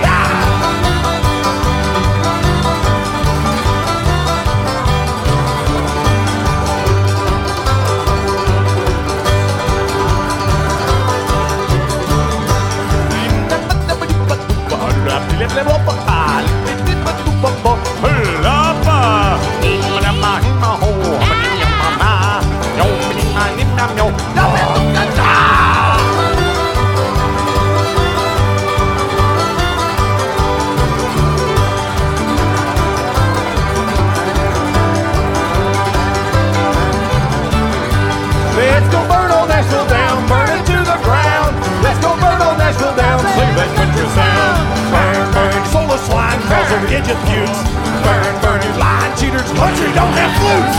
cheaters, country don't have flutes.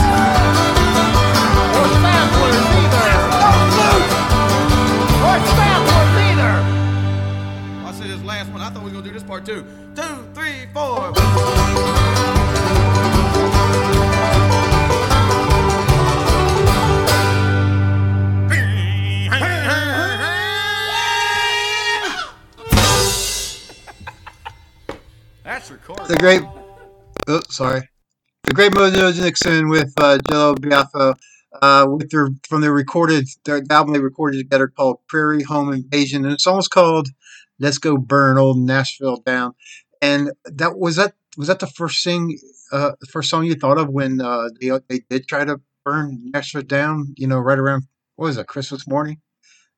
Or samplers either. No flutes. Or samplers either. I said this last one, I thought we were gonna do this part too. Two, three, four. That's recorded. The great, oh, sorry, the great Mojo Nixon with uh, Jello Biafra, uh, with their from their recorded their album they recorded together called Prairie Home Invasion, and it's almost called "Let's Go Burn Old Nashville Down." And that was that was that the first thing, uh, first song you thought of when uh, they they did try to burn Nashville down? You know, right around what was it, Christmas morning?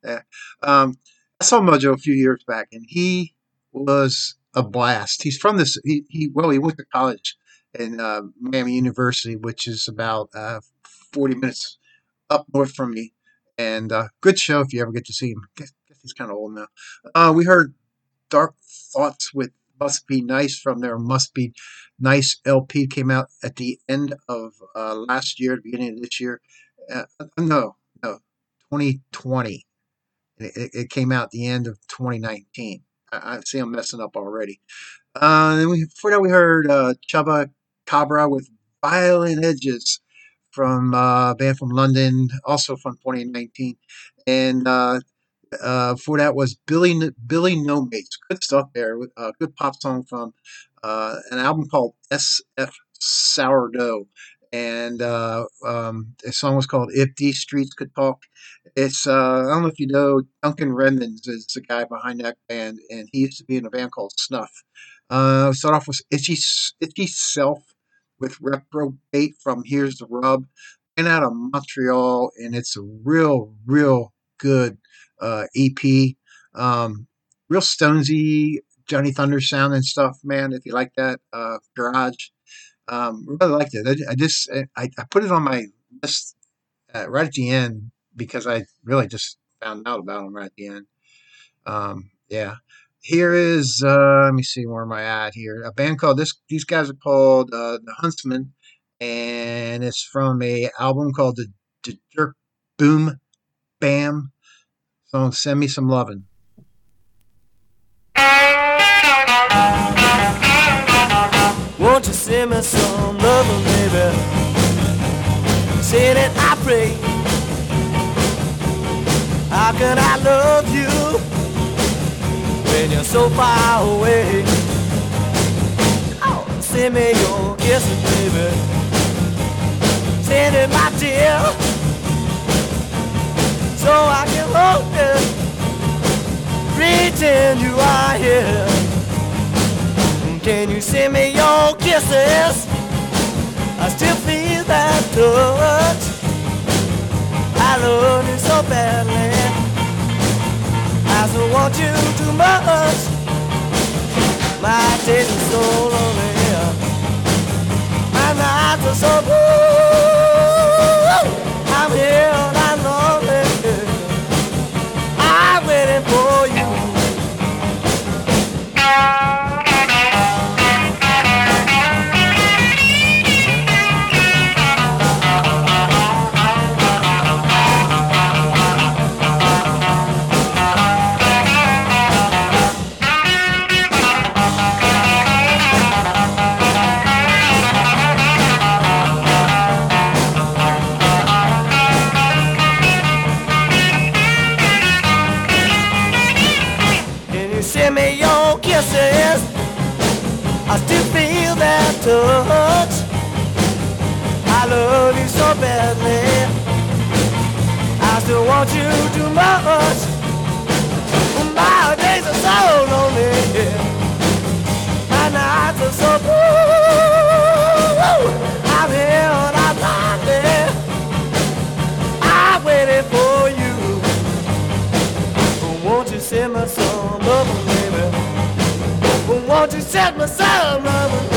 Yeah. Um, I saw Mojo a few years back, and he was a blast. He's from this. He, he well, he went to college in uh, Miami University, which is about uh, forty minutes up north from me. And uh, good show if you ever get to see him. Guess, guess he's kind of old now. Uh, we heard Dark Thoughts with Must Be Nice from their Must Be Nice LP came out at the end of uh, last year, beginning of this year. Uh, no, no, 2020. It, it- came out the end of 2019. I, I see I'm messing up already. Uh, then we, before that, we heard uh, Chubba Cabra with Violent Edges from uh, a band from London, also from 2019. And uh, uh, before that was Billy Billy No Mates. Good stuff there. A good pop song from uh, an album called SF Sourdough. And uh, um, the song was called If These Streets Could Talk. It's, uh, I don't know if you know, Duncan Redmonds is the guy behind that band, and he used to be in a band called Snuff. Uh, start off with Itchy, Itchy Self with Reprobate from Here's the Rub. And out of Montreal, and it's a real, real good uh, EP. Um, real Stonesy, Johnny Thunder sound and stuff, man. If you like that, uh, Garage, um, really liked it. I, I just I, I put it on my list uh, right at the end because I really just found out about them right at the end. Um, yeah. Here is uh, let me see where am I at here? A band called this. These guys are called uh, the Huntsman, and it's from a album called the, the Jerk Boom Bam. Song "Send Me Some Lovin'." Won't you send me some loving, baby? Say that I pray. How can I love you when you're so far away? Oh, send me your kisses, baby. Send it, my dear, so I can hold you. Pretend you are here. Can you send me your kisses? I still feel that touch. I love you so badly. I still want you too much. My days are so lonely. My nights are so blue. I'm here love badly. I still want you too much. My days are so lonely. My nights are so blue. I'm here and I'm lonely. I'm waiting for you. Won't you send me some loving, baby? Won't you send me some loving,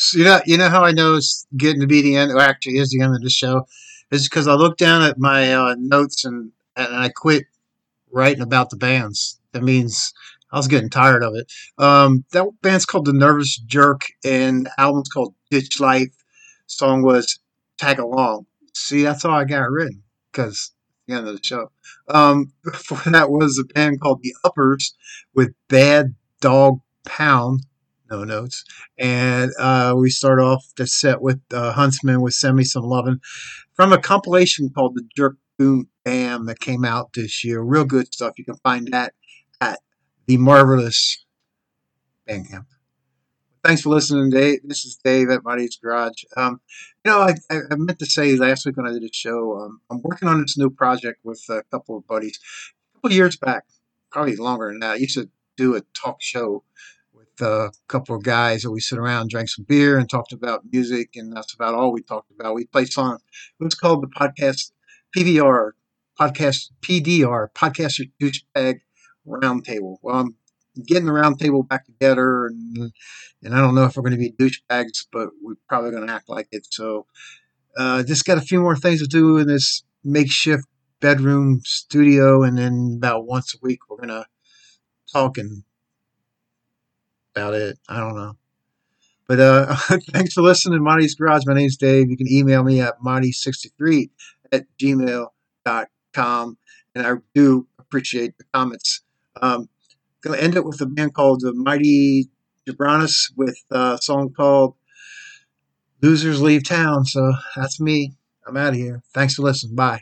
Oops. You know, you know how I know it's getting to be the end, or actually is the end of the show? Is because I looked down at my uh, notes and, and I quit writing about the bands. That means I was getting tired of it. Um, that band's called The Nervous Jerk, and album's called Ditch Life. Song was Tag Along. See, that's all I got written because the end of the show. Um, before that was a band called The Uppers with Bad Dog Pound. No notes. And uh, we start off the set with uh, Huntsman with Send Me Some Lovin' from a compilation called The Jerk Boom Bam that came out this year. Real good stuff. You can find that at the Marvelous Bandcamp. Thanks for listening, Dave. This is Dave at Marty's Garage. Um, you know, I, I, meant to say last week when I did a show, um, I'm working on this new project with a couple of buddies. A couple years back, probably longer than that, I used to do a talk show a couple of guys that we sit around, drank some beer, and talked about music, and that's about all we talked about. We played songs. It was called the podcast PVR, podcast PDR, Podcaster Douchebag Roundtable. Well, I'm getting the roundtable back together, and and I don't know if we're going to be douchebags, but we're probably going to act like it. So, uh, just got a few more things to do in this makeshift bedroom studio, and then about once a week we're going to talk and about it. I don't know. But uh, thanks for listening Marty's Garage. My name's Dave. You can email me at monty63 at gmail.com. And I do appreciate the comments. Um, going to end it with a band called the Mighty Jabranis with a song called Losers Leave Town. So that's me. I'm out of here. Thanks for listening. Bye.